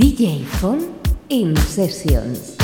DJ Phone in Sessions.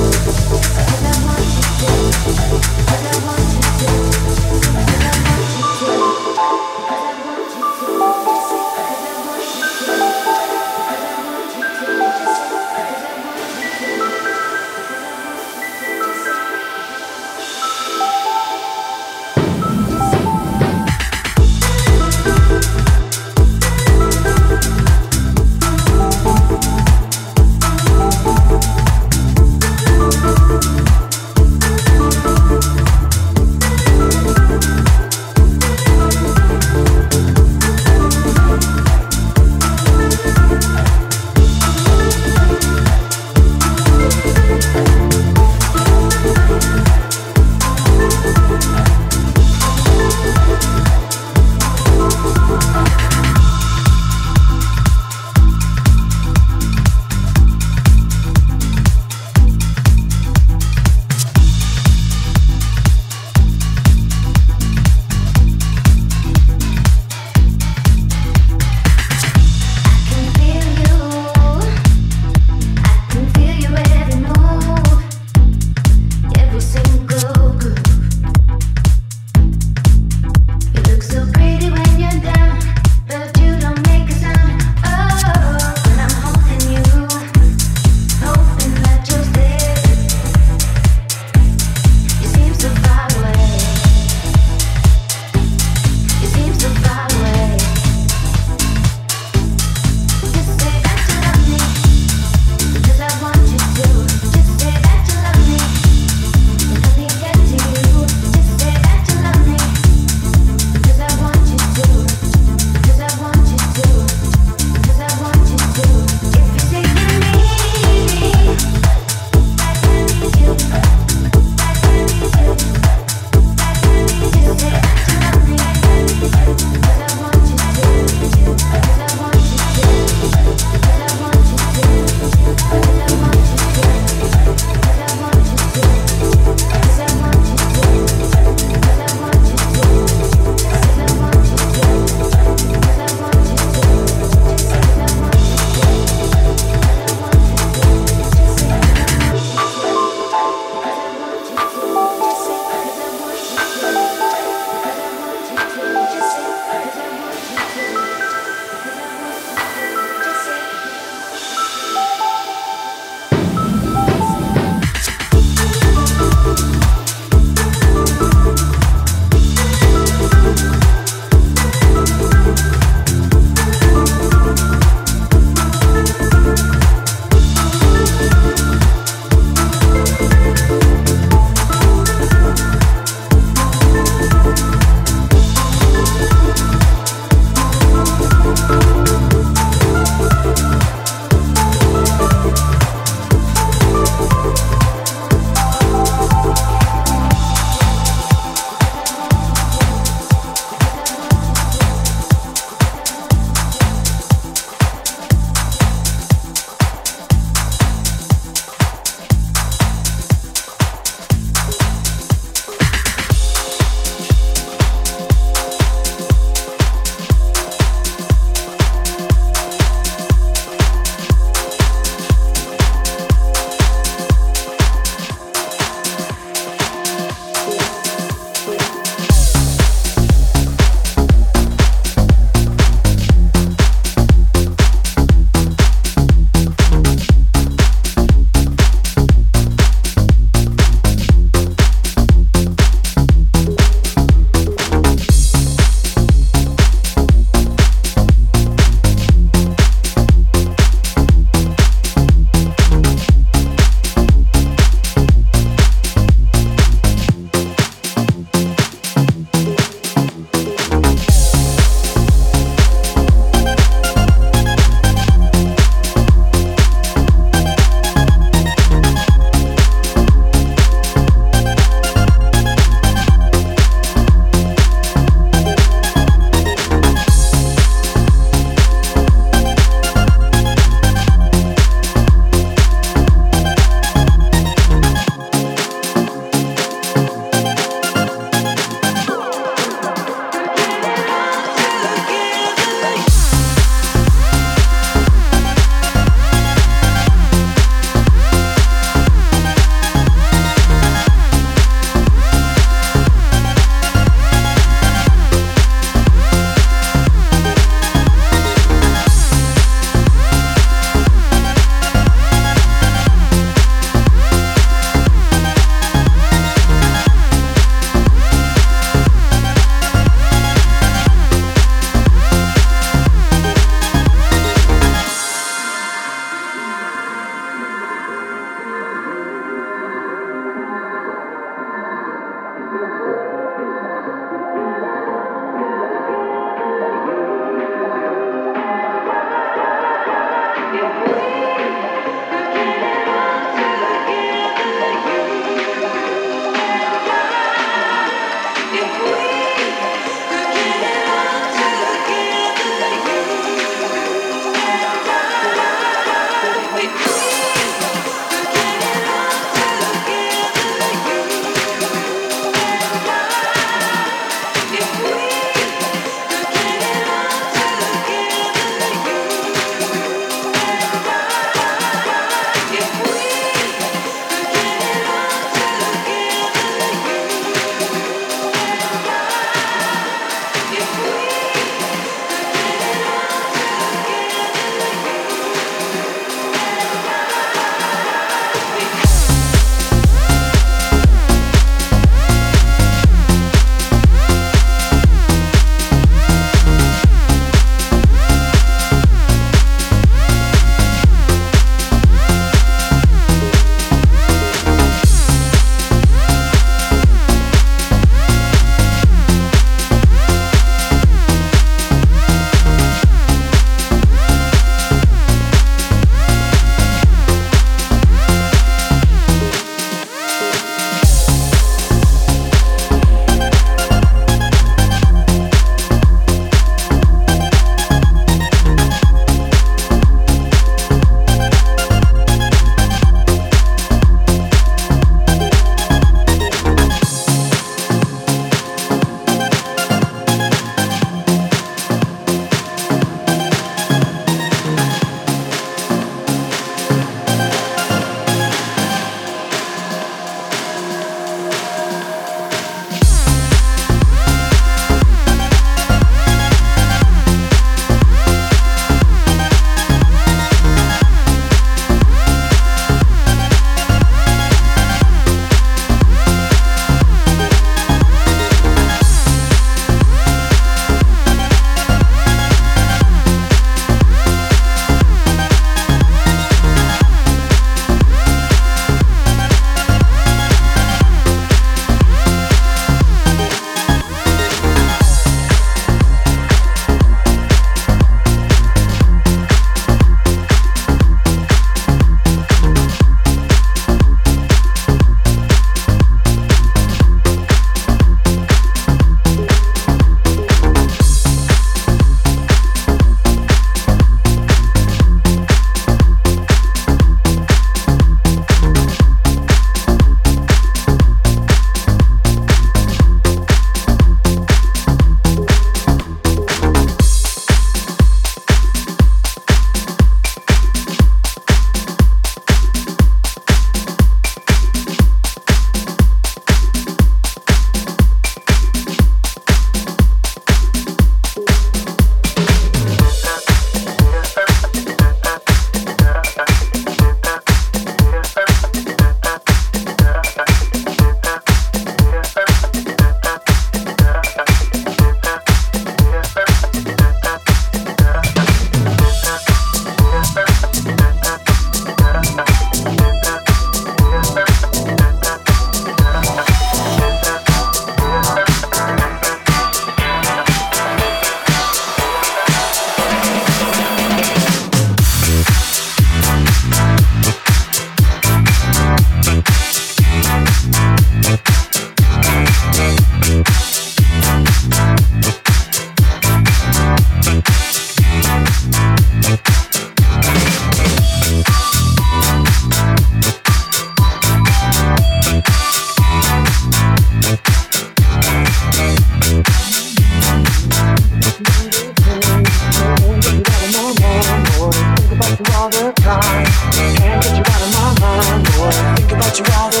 all the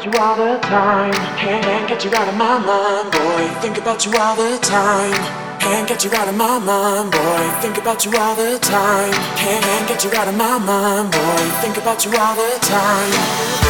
about you all the time. Can't, get you out of my mind, boy. Think about you all the time. Can't get you out of my mind, boy. Think about you all the time. Can't get you out of my mind, boy. Think about you all the time.